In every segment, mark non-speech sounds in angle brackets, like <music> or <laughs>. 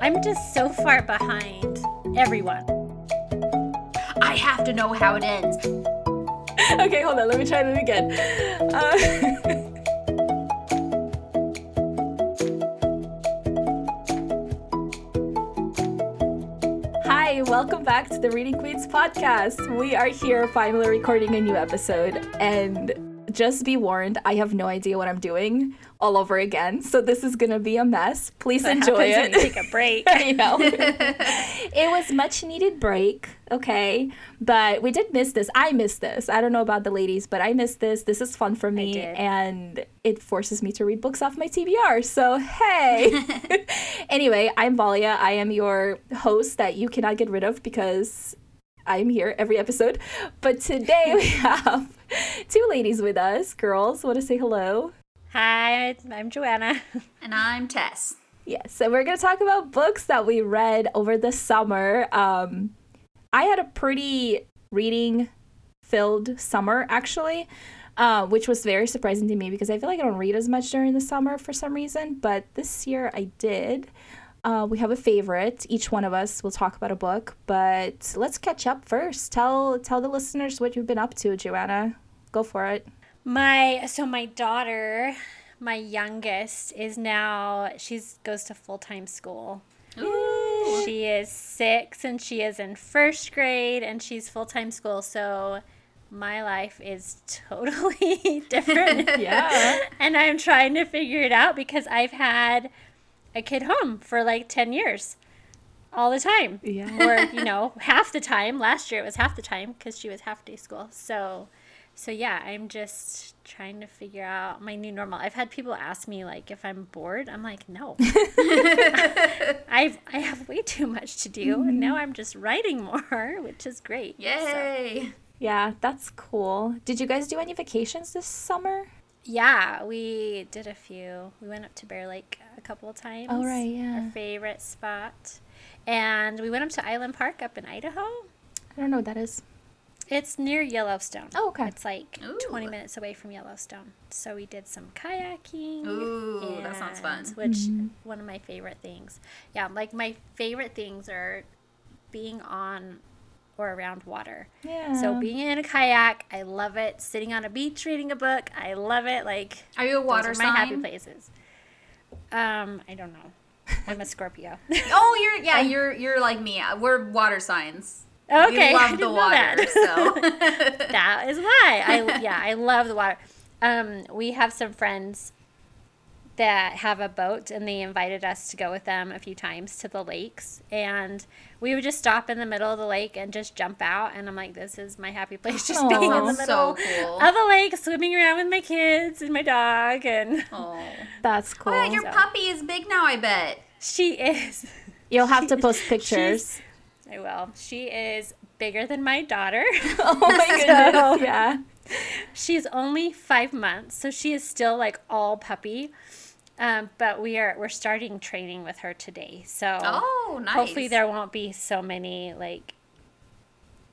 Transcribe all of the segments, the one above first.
I'm just so far behind everyone. I have to know how it ends. <laughs> okay, hold on. Let me try that again. Uh, <laughs> Hi, welcome back to the Reading Queens podcast. We are here finally recording a new episode, and just be warned, I have no idea what I'm doing all over again. So this is gonna be a mess. Please What enjoy it. you take a break. <laughs> I know. <laughs> it was much needed break, okay? But we did miss this. I missed this. I don't know about the ladies, but I missed this. This is fun for me and it forces me to read books off my TBR. So, hey. <laughs> anyway, I'm Valia. I am your host that you cannot get rid of because I'm here every episode. But today we have <laughs> two ladies with us. Girls, want to say hello? Hi, I'm Joanna. <laughs> And I'm Tess. Yes, so we're going to talk about books that we read over the summer. Um, I had a pretty reading filled summer, actually, uh, which was very surprising to me because I feel like I don't read as much during the summer for some reason, but this year I did. Uh, we have a favorite. Each one of us will talk about a book, but let's catch up first. Tell tell the listeners what you've been up to, Joanna. Go for it. My so my daughter, my youngest, is now she's goes to full time school. Ooh. She is six and she is in first grade and she's full time school. So my life is <laughs> totally different. <laughs> Yeah. and I'm trying to figure it out because I've had a kid home for like 10 years all the time. Yeah. Or, you know, half the time. Last year it was half the time because she was half day school. So, so yeah, I'm just trying to figure out my new normal. I've had people ask me like if I'm bored. I'm like, no. <laughs> I've I have way too much to do and now I'm just writing more, <laughs> which is great. So- Yay. Yeah, that's cool. Did you guys do any vacations this summer? Yeah, we did a few. We went up to Bear Lake a couple of times. Oh, right, yeah. Our favorite spot. And we went up to Island Park up in Idaho. I don't know what that is. It's near Yellowstone. Oh, okay. It's like Ooh. 20 minutes away from Yellowstone. So we did some kayaking. Ooh, that sounds fun. and- Which mm-hmm. one of my favorite things. Yeah, like my favorite things are being on or around water. Yeah. So being in a kayak, I love it. Sitting on a beach reading a book, I love it. Like Are you a water those are my happy places. Um, I don't know. I'm a <laughs> Scorpio. Oh, you're <laughs> yeah, you're you're like me. We're water signs. okay, we love the water, that. so <laughs> that is why I yeah I love the water. Um, we have some friends that have a boat, and they invited us to go with them a few times to the lakes, and we would just stop in the middle of the lake and just jump out, and I'm like, this is my happy place, just being in the Sounds so middle cool. of the lake, swimming around with my kids and my dog, and Oh. <laughs> That's cool. Oh, yeah, your So- puppy is big now. I bet. she is. <laughs> You'll have to post pictures. I will. She is bigger than my daughter. <laughs> oh my goodness. Yeah. She's only five months, so she is still like all puppy. Um, but we are we're starting training with her today, so Oh, nice. hopefully there won't be so many like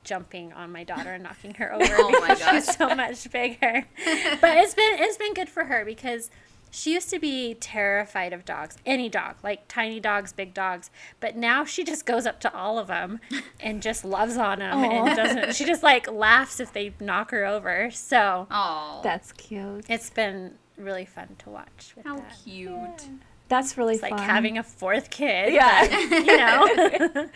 jumping on my daughter and knocking her <laughs> over Oh my because gosh. she's so much bigger. <laughs> but it's been it's been good for her because she used to be terrified of dogs, any dog, like tiny dogs, big dogs. But now she just goes up to all of them and just loves on them Aw. and doesn't. She just like laughs if they knock her over. So Oh, That's cute. it's been really fun to watch with how that. cute. That's really It's like fun. having a fourth kid. Yeah. but, <laughs> you know.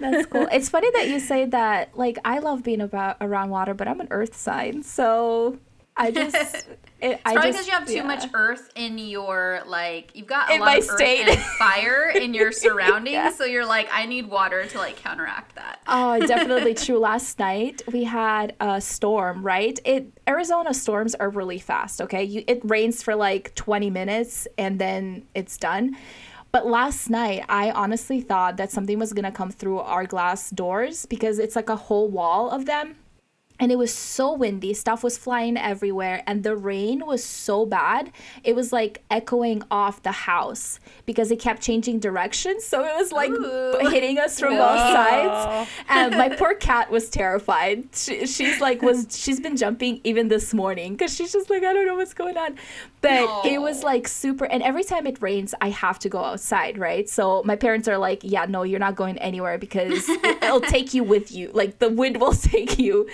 <laughs> That's cool. It's funny that you say that. Like, I love being about around water, but I'm an earth sign, so I <laughs> just. It, I Probably because you have too yeah. much earth in your like you've got a In lot of earth state. and fire <laughs> in your surroundings, Yeah. so you're like, I need water to like counteract that. Oh, definitely <laughs> true. Last night we had a storm, right? It Arizona storms are really fast, okay? You, it rains for like 20 minutes and then it's done. But last night, I honestly thought that something was going to come through our glass doors because it's like a whole wall of them. And it was so windy. Stuff was flying everywhere and the rain was so bad it was like echoing off the house because it kept changing directions. So it was like Ooh. hitting us from both sides. And my poor cat was terrified. She, she's like was <laughs> she's been jumping even this morning because she's just like i don't know what's going on. But it was like super and every time it rains i have to go outside right? So my parents are like yeah no you're not going anywhere because it'll take you with you. Like the wind will <laughs> take you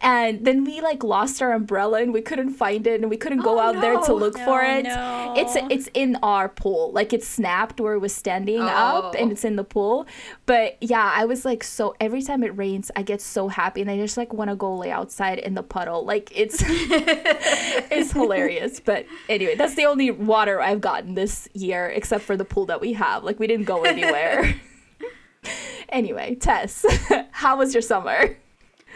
and then we like lost our umbrella and we couldn't find it and we couldn't go Oh, out there to no. look for No, it. No. it's it's in our pool. Like it's snapped where it was standing up Oh. and it's in the pool. But yeah i was like so every time it rains i get so happy and i just like want to go lay outside in the puddle. Like it's <laughs> it's hilarious. But anyway that's the only water i've gotten this year except for the pool that we have. Like we didn't go anywhere. <laughs> Anyway tess <laughs> how was your summer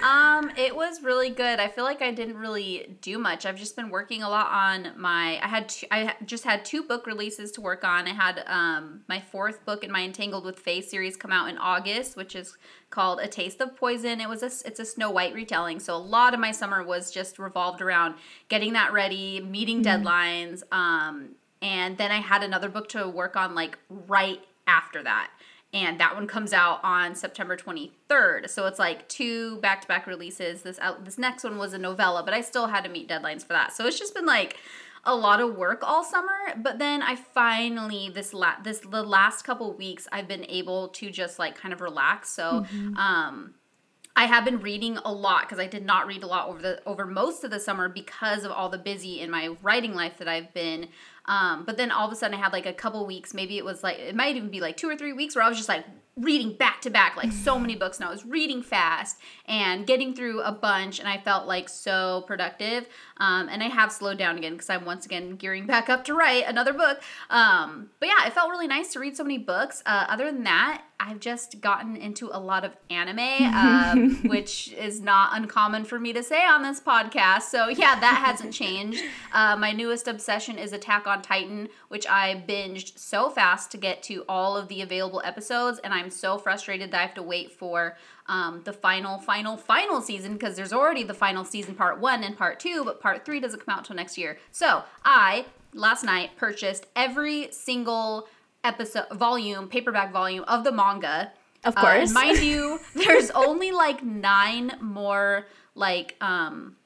Um, it was really good. I feel like I didn't really do much. I've just been working a lot on my. I had two, I just had two book releases to work on. I had um my fourth book in my Entangled with Fae series come out in August, which is called A Taste of Poison. It was a it's a Snow White retelling. So a lot of my summer was just revolved around getting that ready, meeting deadlines. Um, and then I had another book to work on like right after that and that one comes out on September 23rd. So it's like two back-to-back releases. This out this next one was a novella, but I still had to meet deadlines for that. So it's just been like a lot of work all summer, but then I finally this la- this the last couple weeks I've been able to just like kind of relax. So um I have been reading a lot because I did not read a lot over the over most of the summer because of all the busy in my writing life that I've been. Um, but then all of a sudden I had like a couple weeks, maybe it was like it might even be like two or three weeks where I was just like reading back to back like so many books and I was reading fast and getting through a bunch and I felt like so productive. Um, and I have slowed down again because I'm once again gearing back up to write another book. Um, but yeah, it felt really nice to read so many books. Uh, other than that, I've just gotten into a lot of anime, um, <laughs> which is not uncommon for me to say on this podcast. So yeah, that hasn't changed. Uh, my newest obsession is Attack on Titan, which I binged so fast to get to all of the available episodes, and I'm so frustrated that I have to wait for um, the final, final, final season because there's already the final season part one and part two, but part three doesn't come out until next year. So I last night purchased every single episode volume paperback volume of the manga Of Uh, course. mind you there's only like nine more like um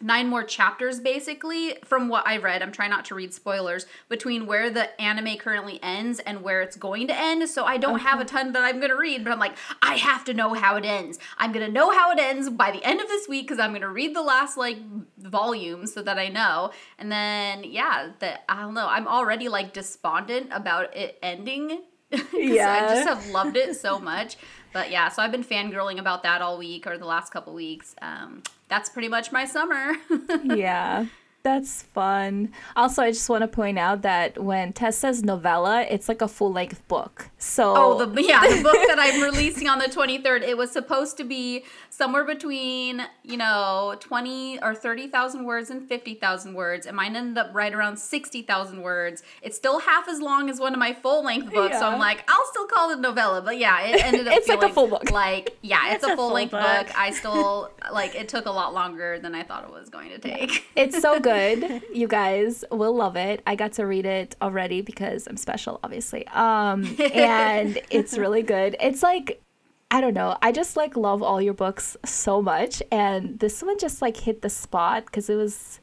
nine more chapters basically from what i read i'm trying not to read spoilers between where the anime currently ends and where it's going to end so i don't have a ton that i'm gonna read but i'm like i have to know how it ends i'm gonna know how it ends by the end of this week because i'm gonna read the last like volume so that i know and then yeah that i don't know i'm already like despondent about it ending. <laughs> yeah. I just have loved it so much. But yeah, so I've been fangirling about that all week or the last couple weeks. Um, that's pretty much my summer. <laughs> yeah, that's fun. Also, I just want to point out that when Tess says novella, it's like a full length book. So oh, the yeah, the book that I'm releasing on the 23rd. It was supposed to be somewhere between you know 20 or 30,000 words and 50,000 words, and mine ended up right around 60,000 words. It's still half as long as one of my full length books, so I'm like, I'll still call it novella. But yeah, it ended up <laughs> It's like a full book. Like yeah, <laughs> it's, It's a full length book. book. I still like it took a lot longer than I thought it was going to take. it's so good. <laughs> You guys will love it. I got to read it already because I'm special, obviously. Um, and <laughs> it's really good. It's like I don't know. I just like love all your books so much, and this one just like hit the spot because it was.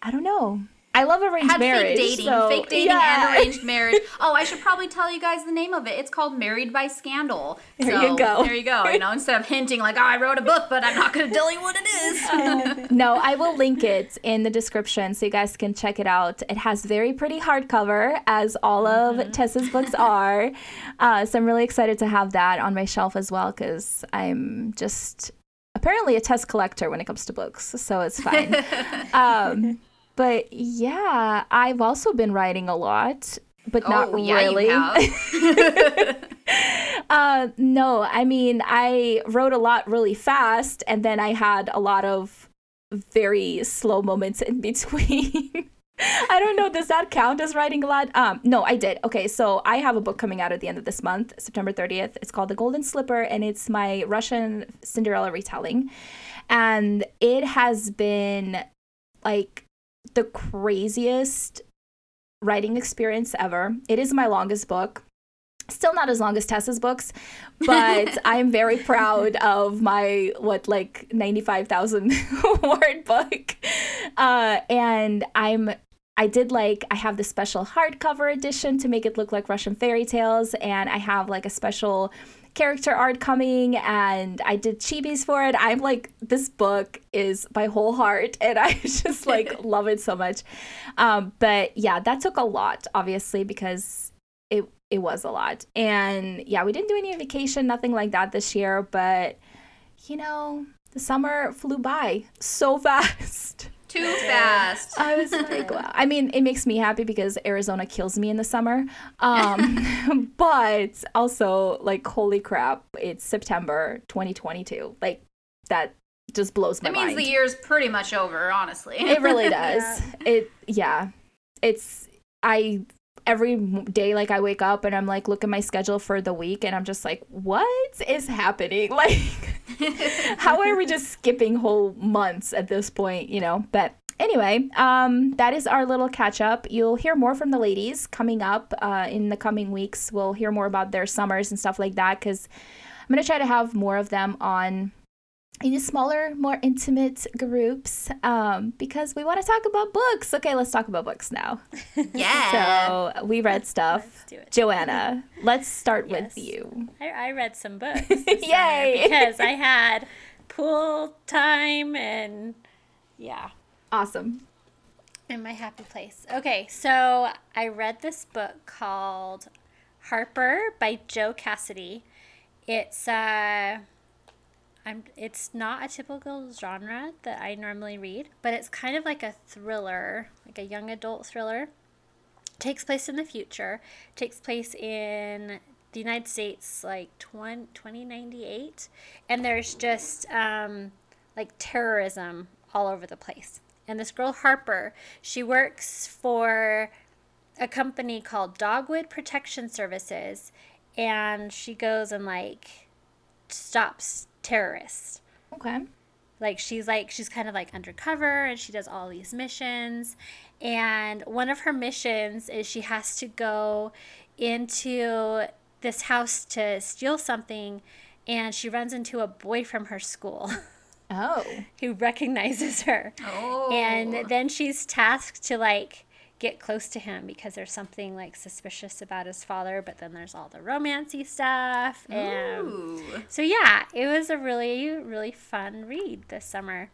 I don't know. I love arranged had marriage. fake dating, so- fake dating yeah. and arranged <laughs> marriage. Oh, I should probably tell you guys the name of it. It's called Married by Scandal. There so, you go. There you go. You know, instead of hinting like, oh, I wrote a book, but I'm not going to tell you what it is. <laughs> no, I will link it in the description so you guys can check it out. It has very pretty hardcover, as all of Tessa's books are. Uh, so I'm really excited to have that on my shelf as well because I'm just apparently a Tess collector when it comes to books, so it's fine. <laughs> um, but yeah, I've also been writing a lot. But not oh, yeah, really. you have. <laughs> <laughs> Uh, no, I mean, I wrote a lot really fast, and then I had a lot of very slow moments in <laughs> between. I don't know. Does that count as writing a lot? Um, no, I did. Okay, so I have a book coming out at the end of this month, September 30th. It's called The Golden Slipper, and it's my Russian Cinderella retelling. And it has been like the craziest writing experience ever. It is my longest book. Still not as long as Tessa's books, but <laughs> I'm very proud of my what like 95,000 <laughs> word book. Uh, and I'm I did like I have the special hardcover edition to make it look like Russian fairy tales, and I have like a special character art coming and I did chibis for it. I'm like, this book is my whole heart <laughs> and I just like <laughs> love it so much. Um, but yeah, that took a lot, obviously, because it it was a lot. And yeah, we didn't do any vacation, nothing like that this year, but you know, the summer flew by so <laughs> fast. Too fast. I was like, wow. I mean, it makes me happy because Arizona kills me in the summer. Um, <laughs> <laughs> but also, like, holy crap, it's September 2022. Like, that just blows my mind. It means mind. the year's pretty much over, honestly. It really <laughs> does. It, yeah. It's, I, every day, like, I wake up and I'm like, look at my schedule for the week and I'm just like, what is happening? Like, <laughs> how are we just skipping whole months at this point, you know? But anyway, um, that is our little catch up. You'll hear more from the ladies coming up uh, in the coming weeks. We'll hear more about their summers and stuff like that because I'm going to try to have more of them on in smaller, more intimate groups um, because we want to talk about books. Okay, let's talk about books now. <laughs> yeah. So we read stuff. Let's do it. Joanna, let's start Yes. with you. I, I read some books. <laughs> Yay! Because I <laughs> had pool time and yeah, Awesome. in my happy place. Okay, so I read this book called Harper by Joe Cassidy. It's uh I'm it's not a typical genre that I normally read, but it's kind of like a thriller, like a young adult thriller. It Takes place in the future. It Takes place in the United States like 20, 2098 and there's just um like terrorism all over the place. And this girl Harper, she works for a company called Dogwood Protection Services and she goes and like stops terrorists. Okay. Like she's like she's kind of like undercover and she does all these missions and one of her missions is she has to go into this house to steal something and she runs into a boy from her school <laughs> Oh. who recognizes her. oh. And then she's tasked to like get close to him because there's something like suspicious about his father, but then there's all the romancy stuff. And Ooh. so yeah, it was a really, really fun read this summer.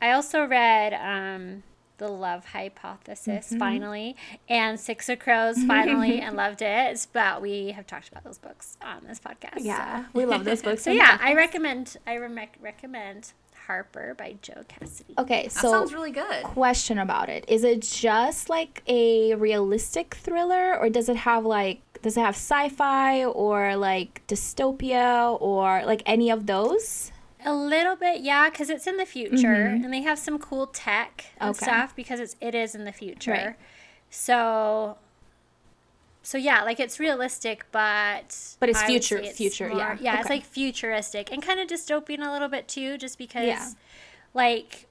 I also read um the Love Hypothesis finally, and Six of Crows <laughs> finally, and loved it. But we have talked about those books on this podcast. so- Yeah, we love those <laughs> books. So, yeah, podcasts. I recommend. I re- recommend Harper by Joe Cassidy. Okay, That so sounds really good. question about it. Is it just like a realistic thriller or does it have like does it have sci-fi or like dystopia or like any of those? A little bit, yeah, because it's in the future, mm-hmm. and they have some cool tech and Okay. stuff because it's it is in the future. Right. So, so yeah, like it's realistic, but But it's I future- it's future, yeah, yeah, it's like futuristic and kind of dystopian a little bit too, just because, Yeah. like,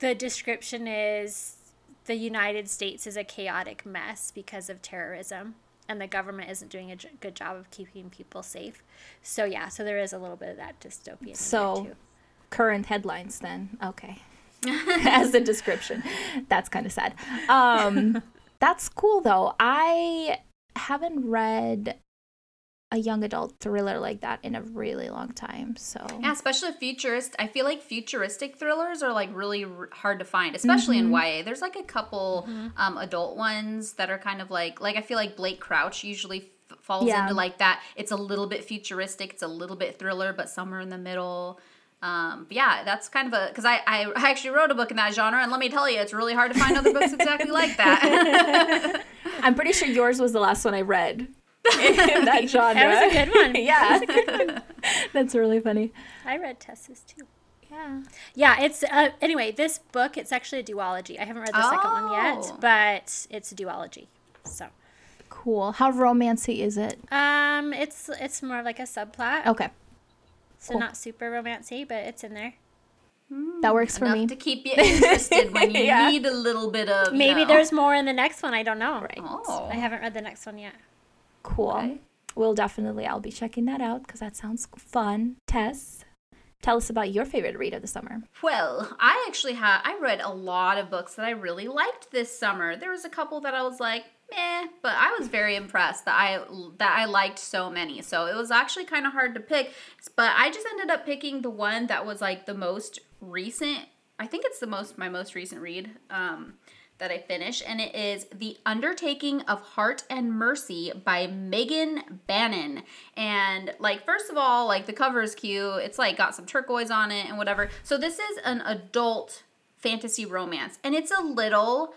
the description is the United States is a chaotic mess because of terrorism. And the government isn't doing a j- good job of keeping people safe. So yeah, so there is a little bit of that dystopian. in So-. Current headlines then. Okay. <laughs> As the description. That's kind of sad. Um that's cool though. I haven't read a young adult thriller like that in a really long time. So Yeah, especially futurist. I feel like futuristic thrillers are like really r- hard to find, especially in YA. There's like a couple um, adult ones that are kind of like like I feel like Blake Crouch usually f- falls Yeah. into like that. It's a little bit futuristic, it's a little bit thriller, but somewhere in the middle. Um, but yeah, that's kind of a because I, I I actually wrote a book in that genre, and let me tell you, it's really hard to find other books exactly like that. <laughs> I'm pretty sure yours was the last one I read in that <laughs> genre. <laughs> That was a good one. yeah. That's really funny. I read Tessa's too. Yeah. Yeah, it's uh, anyway. This book, it's actually a duology. I haven't read the second one yet, but it's a duology. So, Cool. How romancy is it? um, it's it's more like a subplot. Okay. So cool. not super romancy, but it's in there. That works for Enough me. to keep you interested when <laughs> you Yeah. need a little bit of you Maybe know. there's more in the next one. I don't know. Right. Oh. I haven't read the next one yet. Cool. Okay. We'll definitely, I'll be checking that out because that sounds fun. Tess, tell us about your favorite read of the summer. Well, I actually had I read a lot of books that I really liked this summer. There was a couple that I was like, meh, but I was very impressed that I that I liked so many. So it was actually kind of hard to pick, but I just ended up picking the one that was like the most recent. I think it's the most my most recent read. Um, that I finished, and it is The Undertaking of Hart and Mercy by Megan Bannen. And, like, first of all, like, the cover is cute. It's, like, got some turquoise on it and whatever. So, this is an adult fantasy romance, and it's a little.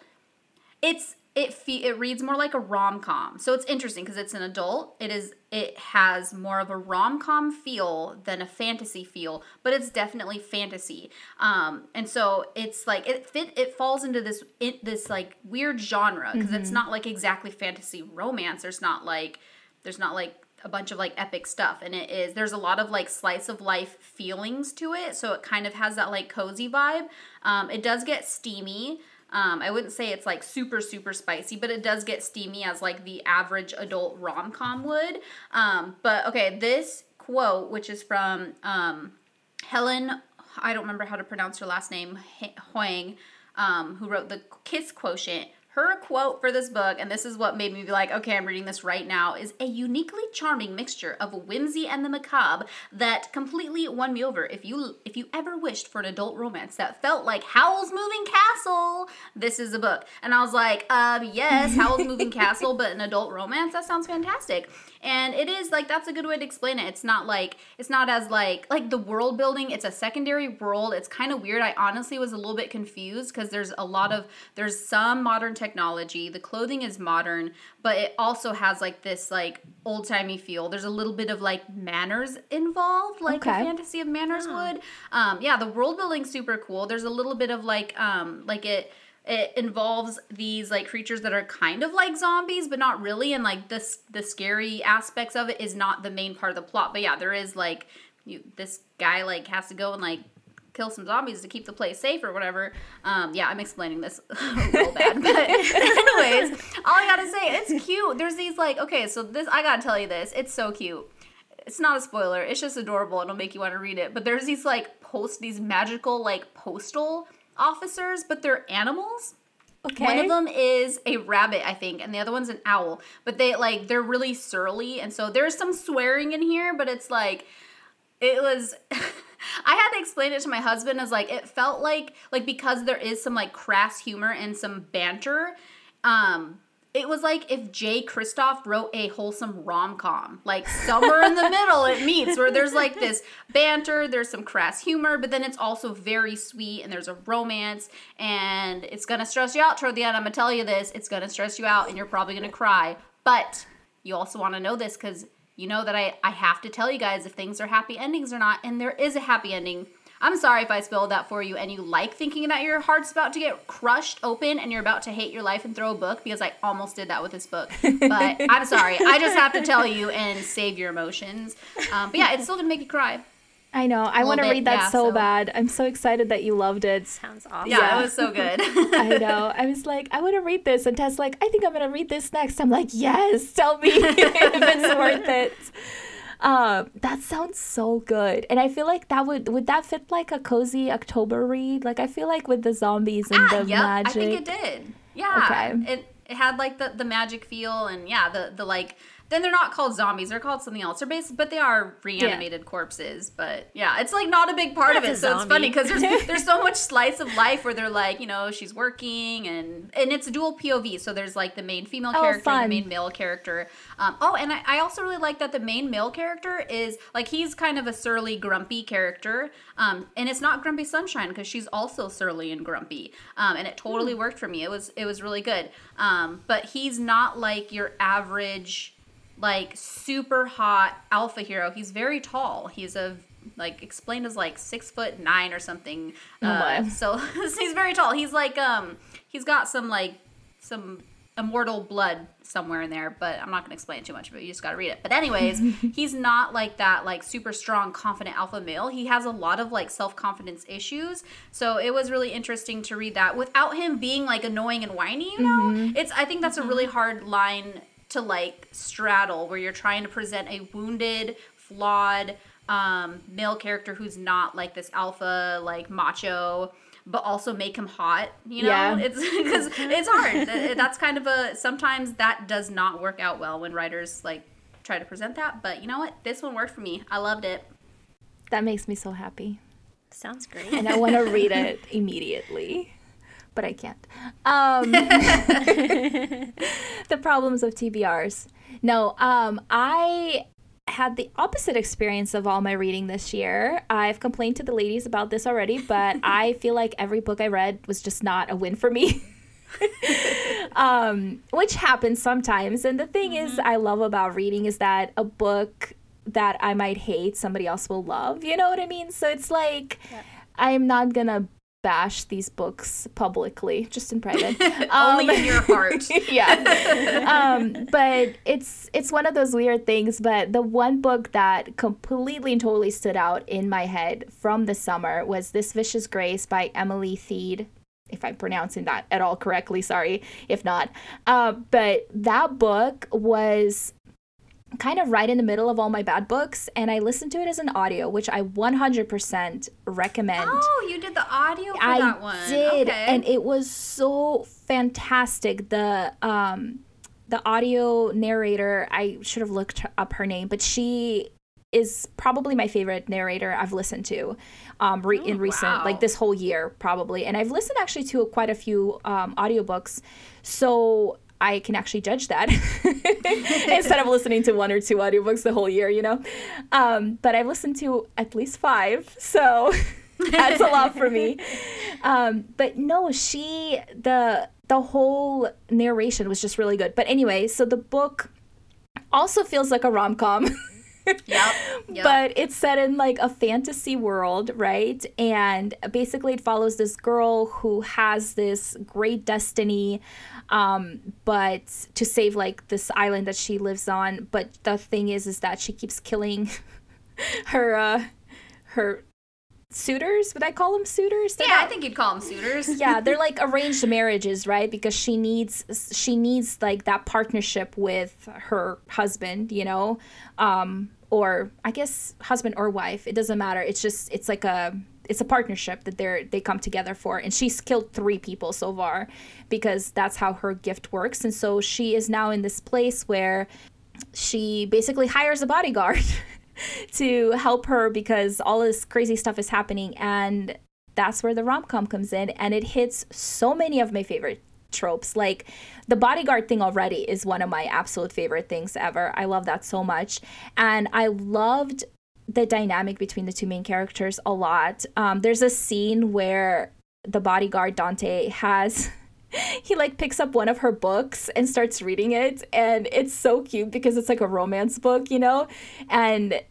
It's it fe- it reads more like a rom-com. So it's interesting because it's an adult. It is it has more of a rom-com feel than a fantasy feel, but it's definitely fantasy. Um, and so it's like it fit it falls into this it, this like weird genre because mm-hmm. it's not like exactly fantasy romance. There's not like there's not like a bunch of like epic stuff and it is there's a lot of like slice of life feelings to it so it kind of has that like cozy vibe um, it does get steamy um, I wouldn't say it's like super super spicy, but it does get steamy as like the average adult rom com would. Um, but okay, this quote, which is from um, Helen, I don't remember how to pronounce her last name, Hoang, um, who wrote the Kiss Quotient her quote for this book, and this is what made me be like, okay, I'm reading this right now, is a uniquely charming mixture of whimsy and the macabre that completely won me over. If you if you ever wished for an adult romance that felt like Howl's Moving Castle, this is a book. And I was like, um, yes, Howl's Moving <laughs> Castle, but an adult romance, that sounds fantastic. And it is like that's a good way to explain it. It's not like it's not as like like the world building. It's a secondary world. It's kind of weird. I honestly was a little bit confused because there's a lot of there's some modern technology the clothing is modern but it also has like this like old-timey feel. There's a little bit of like manners involved like okay. a fantasy of manners yeah. would. Um yeah the world building's super cool. There's a little bit of like um like it it involves these like creatures that are kind of like zombies but not really and like this the scary aspects of it is not the main part of the plot. But yeah there is like you this guy like has to go and like kill some zombies to keep the place safe or whatever um yeah i'm explaining this <laughs> real bad but <laughs> anyways all i gotta say it's cute there's these like okay so this i gotta tell you this it's so cute it's not a spoiler it's just adorable it'll make you want to read it but there's these like post these magical like postal officers, but they're animals. Okay. One of them is a rabbit, I think, and the other one's an owl. But they like they're really surly, and so there's some swearing in here, but it's like it was <laughs> I had to explain it to my husband as like it felt like like because there is some like crass humor and some banter, um, it was like if Jay Kristoff wrote a wholesome rom com. Like somewhere in the <laughs> middle, it meets where there's like this banter, there's some crass humor, but then it's also very sweet and there's a romance and it's gonna stress you out toward the end. I'm gonna tell you this it's gonna stress you out and you're probably gonna cry. But you also wanna know this because you know that I, I have to tell you guys if things are happy endings or not, and there is a happy ending I'm sorry if I spilled that for you and you like thinking that your heart's about to get crushed open and you're about to hate your life and throw a book because I almost did that with this book. But <laughs> I'm sorry. I just have to tell you and save your emotions. Um, but yeah, it's still going to make you cry. I know. I want to read that yeah, so, so, bad. I'm so excited that you loved it. Sounds awesome. Yeah, yeah. it was so good. <laughs> I <laughs> know. I was like, I want to read this. And Tess like, I think I'm going to read this next. I'm like, yes, tell me <laughs> if it's worth it. Um, that sounds so good, and I feel like that would would that fit like a cozy October read? Like I feel like with the zombies and ah, the yep, magic. I think it did. Yeah. Okay. It it had like the the magic feel and yeah the the like then they're not called zombies. They're called something else. They're based, but they are reanimated yeah. corpses. But yeah, it's like not a big part That's of it. So it's funny because there's <laughs> there's so much slice of life where they're like, you know, she's working and and it's a dual POV. So there's like the main female oh, character, and the main male character. Um, oh, and I, I also really like that the main male character is like he's kind of a surly, grumpy character. Um, and it's not Grumpy Sunshine because she's also surly and grumpy. Um, and it totally mm. worked for me. It was it was really good. Um, but he's not like your average like super hot alpha hero. He's very tall. He's a like explained as like six foot nine or something. Oh uh, so <laughs> he's very tall. He's like um he's got some like some immortal blood somewhere in there, but I'm not gonna explain too much, but you just gotta read it. But anyways, <laughs> he's not like that like super strong, confident alpha male. He has a lot of like self-confidence issues. So it was really interesting to read that without him being like annoying and whiny, you know? Mm-hmm. It's I think that's mm-hmm. a really hard line to like straddle where you're trying to present a wounded, flawed, um, male character who's not like this alpha, like macho, but also make him hot. You know, Yeah. it's <laughs> because it's hard. That's kind of a sometimes that does not work out well when writers like try to present that. But you know what? This one worked for me. I loved it. That makes me so happy. Sounds great. and I want to read <laughs> it immediately, but I can't. Um, <laughs> the problems of TBRs. No, um, I had the opposite experience of all my reading this year. I've complained to the ladies about this already, but <laughs> I feel like every book I read was just not a win for me. <laughs> um, which happens sometimes. And the thing is, I love about reading is that a book that I might hate, somebody else will love. You know what I mean? So it's like, I'm not gonna bash these books publicly, just in private. <laughs> Only Um, in your heart. <laughs> yeah. um, but it's it's one of those weird things. But the one book that completely and totally stood out in my head from the summer was This Vicious Grace by Emily Thiede. If I'm pronouncing that at all correctly, sorry if not. Uh, but that book was kind of right in the middle of all my bad books, and I listened to it as an audio, which I 100% recommend. Oh, you did the audio for I that one. I did, okay. and it was so fantastic. The um, the audio narrator, I should have looked up her name, but she is probably my favorite narrator I've listened to um, re- in recent, wow. like this whole year, probably. And I've listened actually to quite a few um, audiobooks, so I can actually judge that <laughs> instead of listening to one or two audiobooks the whole year, you know. Um, but I've listened to at least five, so <laughs> that's a lot for me. Um, but no, she the the whole narration was just really good. But anyway, so the book also feels like a rom com. <laughs> yep. <laughs> yep. But it's set in like a fantasy world, right? And basically, it follows this girl who has this great destiny, um, but to save like this island that she lives on. But the thing is, is that she keeps killing <laughs> her uh, her suitors. Would I call them suitors? They're yeah, I think you'd call them suitors. <laughs> yeah they're like arranged marriages right because she needs she needs like that partnership with her husband you know um or i guess husband or wife it doesn't matter. It's just it's like a it's a partnership that they're they come together for. And she's killed three people so far because that's how her gift works. And so she is now in this place where she basically hires a bodyguard <laughs> to help her because all this crazy stuff is happening. And that's where the rom-com comes in. And it hits so many of my favorite tropes. Like the bodyguard thing already is one of my absolute favorite things ever. I love that so much. And i loved the dynamic between the two main characters a lot. Um, there's a scene where the bodyguard dante has <laughs> he like picks up one of her books and starts reading it. And it's so cute because it's like a romance book you know? And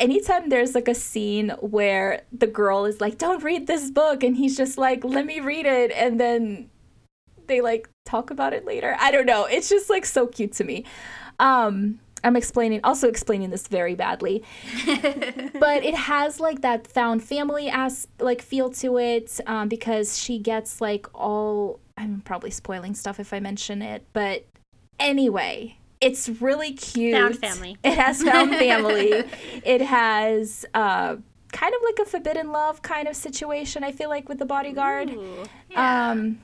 anytime there's like a scene where the girl is like don't read this book and he's just like let me read it. And then they like talk about it later? I don't know. It's just like so cute to me. Um i'm explaining also explaining this very badly. <laughs> But it has like that found family as like feel to it um, because she gets like all i'm probably spoiling stuff if i mention it but anyway it's really cute. Found family. it has found <laughs> family. It has uh kind of like a forbidden love kind of situation i feel like with the bodyguard. Ooh. um,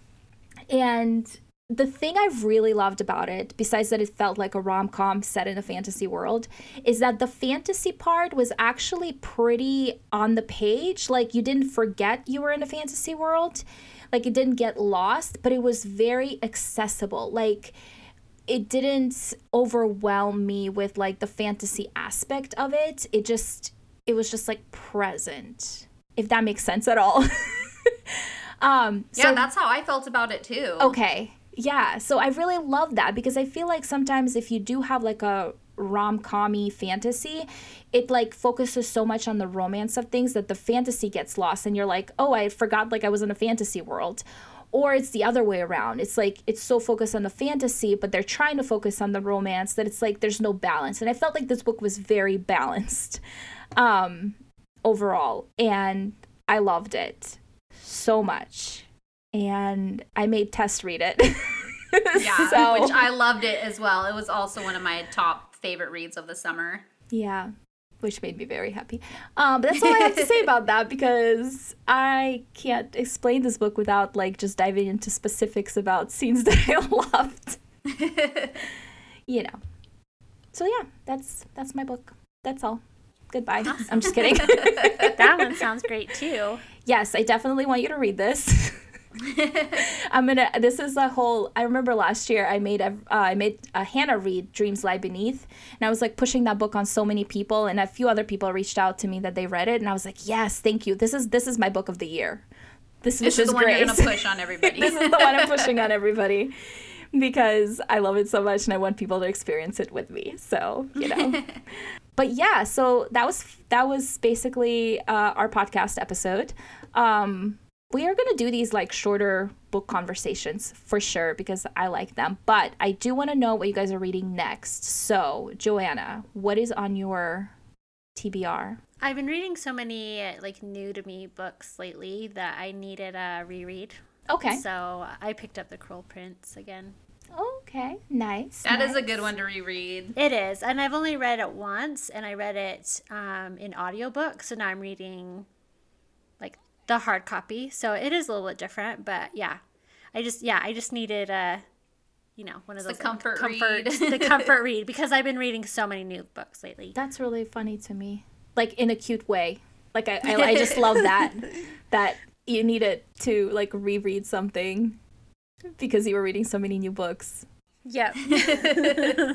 and the thing I've really loved about it, besides that it felt like a rom com set in a fantasy world, is that the fantasy part was actually pretty on the page. Like you didn't forget you were in a fantasy world, like it didn't get lost, but it was very accessible. Like it didn't overwhelm me with like the fantasy aspect of it. It just, it was just like present, if that makes sense at all. <laughs> um, Yeah, that's how I felt about it too. Okay. Yeah. So I really love that because I feel like sometimes if you do have like a rom commy fantasy, it like focuses so much on the romance of things that the fantasy gets lost and you're like, oh, I forgot like I was in a fantasy world. Or it's the other way around. It's like it's so focused on the fantasy, but they're trying to focus on the romance that it's like there's no balance. And I felt like this book was very balanced um, overall. And I loved it so much and I made Tess read it. <laughs> Yeah, so, which I loved it as well. It was also one of my top favorite reads of the summer. yeah. which made me very happy. Um, but that's all I have to say <laughs> about that because I can't explain this book without like just diving into specifics about <laughs> scenes that I loved. you know. So yeah, that's that's my book. That's all. Goodbye. I'm just kidding. that one sounds great too. Yes, I definitely want you to read this. <laughs> I'm gonna. This is a whole. I remember last year I made a. Uh, I made a Hannah read Dreams Lie Beneath, and I was like pushing that book on so many people, and a few other people reached out to me that they read it, and I was like, yes, thank you. This is this is my book of the year. This, this is the one you're gonna push on everybody. <laughs> this is the one I'm pushing on everybody because I love it so much, and I want people to experience it with me. So you know. <laughs> but yeah, so that was that was basically uh, our podcast episode. Um, we are going to do these like shorter book conversations for sure because I like them. But I do want to know what you guys are reading next. So, Joanna, what is on your TBR? I've been reading so many like new to me books lately that I needed a reread. Okay. So I picked up The Cruel Prince again. Okay, nice. That nice. is a good one to reread. It is. And I've only read it once and I read it um, in audiobook. So now I'm reading like the hard copy. So it is a little bit different, but yeah. I just yeah, I just needed a you know, one of those the comfort comfort <laughs> the comfort <laughs> read because I've been reading so many new books lately. That's really funny to me. Like in a cute way. Like I I, I just <laughs> love that that you needed to like reread something because you were reading so many new books. Yep. <laughs>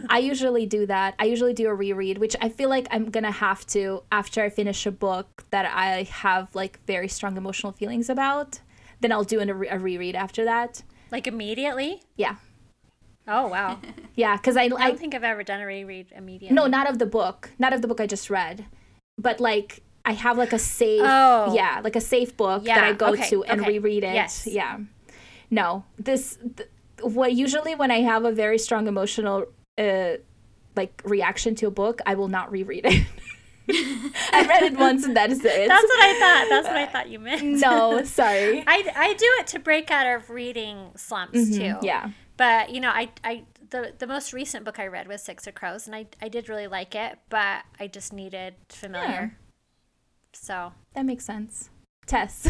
I usually do that. I usually do a reread, which I feel like I'm gonna have to after I finish a book that I have like very strong emotional feelings about. Then I'll do an, a, a reread after that. Like immediately? Yeah. Oh wow. <laughs> yeah, because I, I don't I, think I've ever done a reread immediately. No, not of the book, not of the book I just read, but like I have like a safe. Oh. Yeah, like a safe book yeah, that I go okay, to and okay. reread it. Yes. Yeah. No, this. Th- what usually when I have a very strong emotional uh, like reaction to a book, I will not reread it. <laughs> I read it once and that is it. <laughs> That's what I thought. That's what I thought you meant. No, sorry. <laughs> I, I do it to break out of reading slumps Mhm, too. Yeah. But you know, I I the the most recent book I read was Six of Crows, and I I did really like it, but I just needed familiar. So That makes sense. Tess.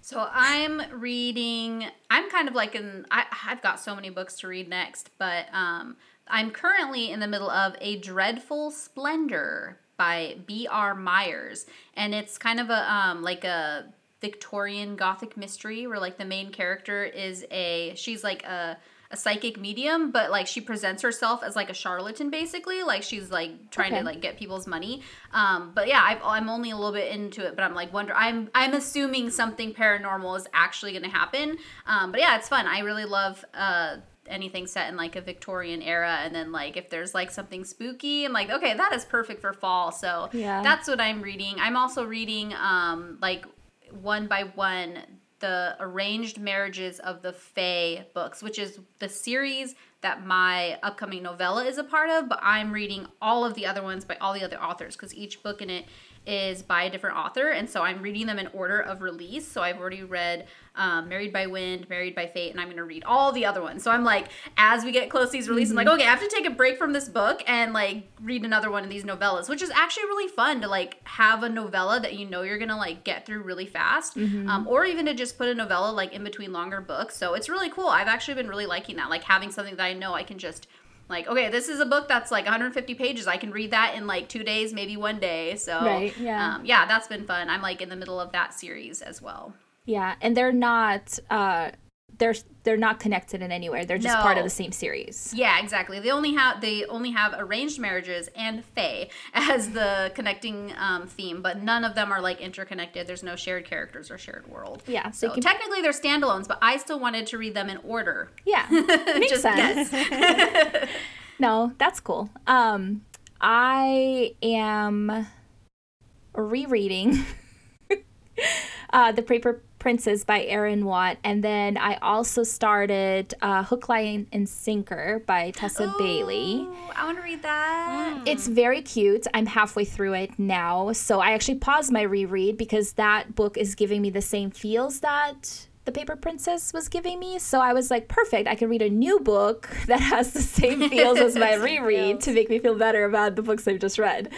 So I'm reading. I'm kind of like in. I, I've got so many books to read next, but um, I'm currently in the middle of A Dreadful Splendor by B.R. Myers, and it's kind of a um like a Victorian Gothic mystery where like the main character is a she's like a a psychic medium, but like she presents herself as like a charlatan, basically. Like she's like trying Okay. to like get people's money. Um, but yeah, I've, I'm only a little bit into it, but I'm like wonder. I'm I'm assuming something paranormal is actually going to happen. Um, but yeah, it's fun. I really love uh anything set in like a Victorian era, and then like if there's like something spooky, I'm like okay, that is perfect for fall. So Yeah. that's what I'm reading. I'm also reading um like one by one the arranged marriages of the Fae books, which is the series that my upcoming novella is a part of. But I'm reading all of the other ones by all the other authors because each book in it is by a different author, and so I'm reading them in order of release. So I've already read um, Married by Wind, Married by Fate, and I'm gonna read all the other ones. So I'm like, as we get close to these releases, I'm like, okay, I have to take a break from this book and like read another one of these novellas, which is actually really fun to like have a novella that you know you're gonna like get through really fast, um, or even to just put a novella like in between longer books. So it's really cool. I've actually been really liking that, like having something that I know I can just like okay this is a book that's like 150 pages. I can read that in like two days maybe one day. So Right, yeah. um, yeah that's been fun. I'm like in the middle of that series as well. Yeah, and they're not uh they're they're not connected in anywhere. They're just part of the same series. yeah exactly they only have they only have arranged marriages and fae <laughs> as the connecting um, theme but none of them are like interconnected there's no shared characters or shared world Yeah, so so can- technically they're standalones but i still wanted to read them in order Yeah. <laughs> Makes sense. <laughs> no, that's cool. Um I am rereading uh The Paper Princess by Erin Watt and then I also started uh Hook Line and Sinker by Tessa Bailey. I want to read that It's very cute. I'm halfway through it now. So I actually paused my reread because that book is giving me the same feels that The Paper Princess was giving me. So I was like, perfect. I can read a new book <laughs> that has the same <laughs> feels as my reread to make me feel better about the books I've just read.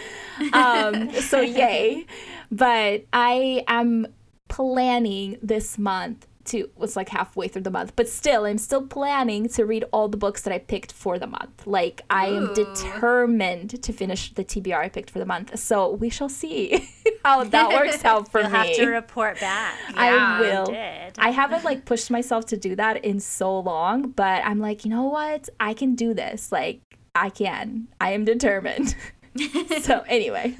Um, so yay. <laughs> But I am planning this month to was like halfway through the month but still i'm still planning to read all the books that i picked for the month like i am Ooh. determined to finish the tbr i picked for the month so we shall see <laughs> how that <laughs> works out for You'll me have to report back. I Yeah, you will. did. I haven't like pushed myself to do that in so long, but I'm like, you know what? I can do this. Like, I can. I am determined. <laughs> so, anyway.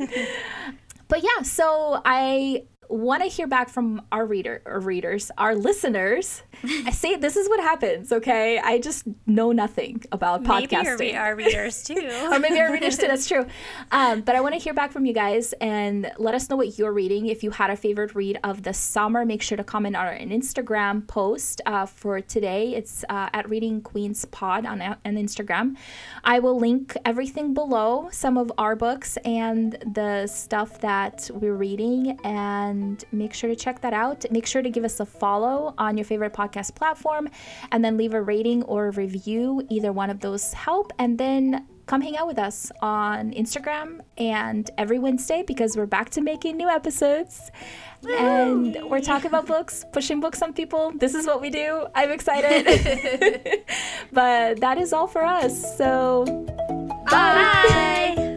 But yeah, so I want to hear back from our reader or readers, our listeners. <laughs> I say this is what happens, okay? I just know nothing about Maybe podcasting re- our readers <laughs> too. or maybe our readers too. <laughs> That's true. Um, but I want to hear back from you guys and let us know what you're reading. If you had a favorite read of the summer, make sure to comment on our Instagram post uh, for today. It's uh, at Reading Queens Pod on, on Instagram. I will link everything below, some of our books and the stuff that we're reading, and make sure to check that out. Make sure to give us a follow on your favorite podcast platform, and then leave a rating or a review. Either one of those help, and then come hang out with us on Instagram and every Wednesday because we're back to making new episodes. And we're talking about books, pushing books on people. This is what we do. I'm excited. <laughs> <laughs> but that is all for us. So, Bye.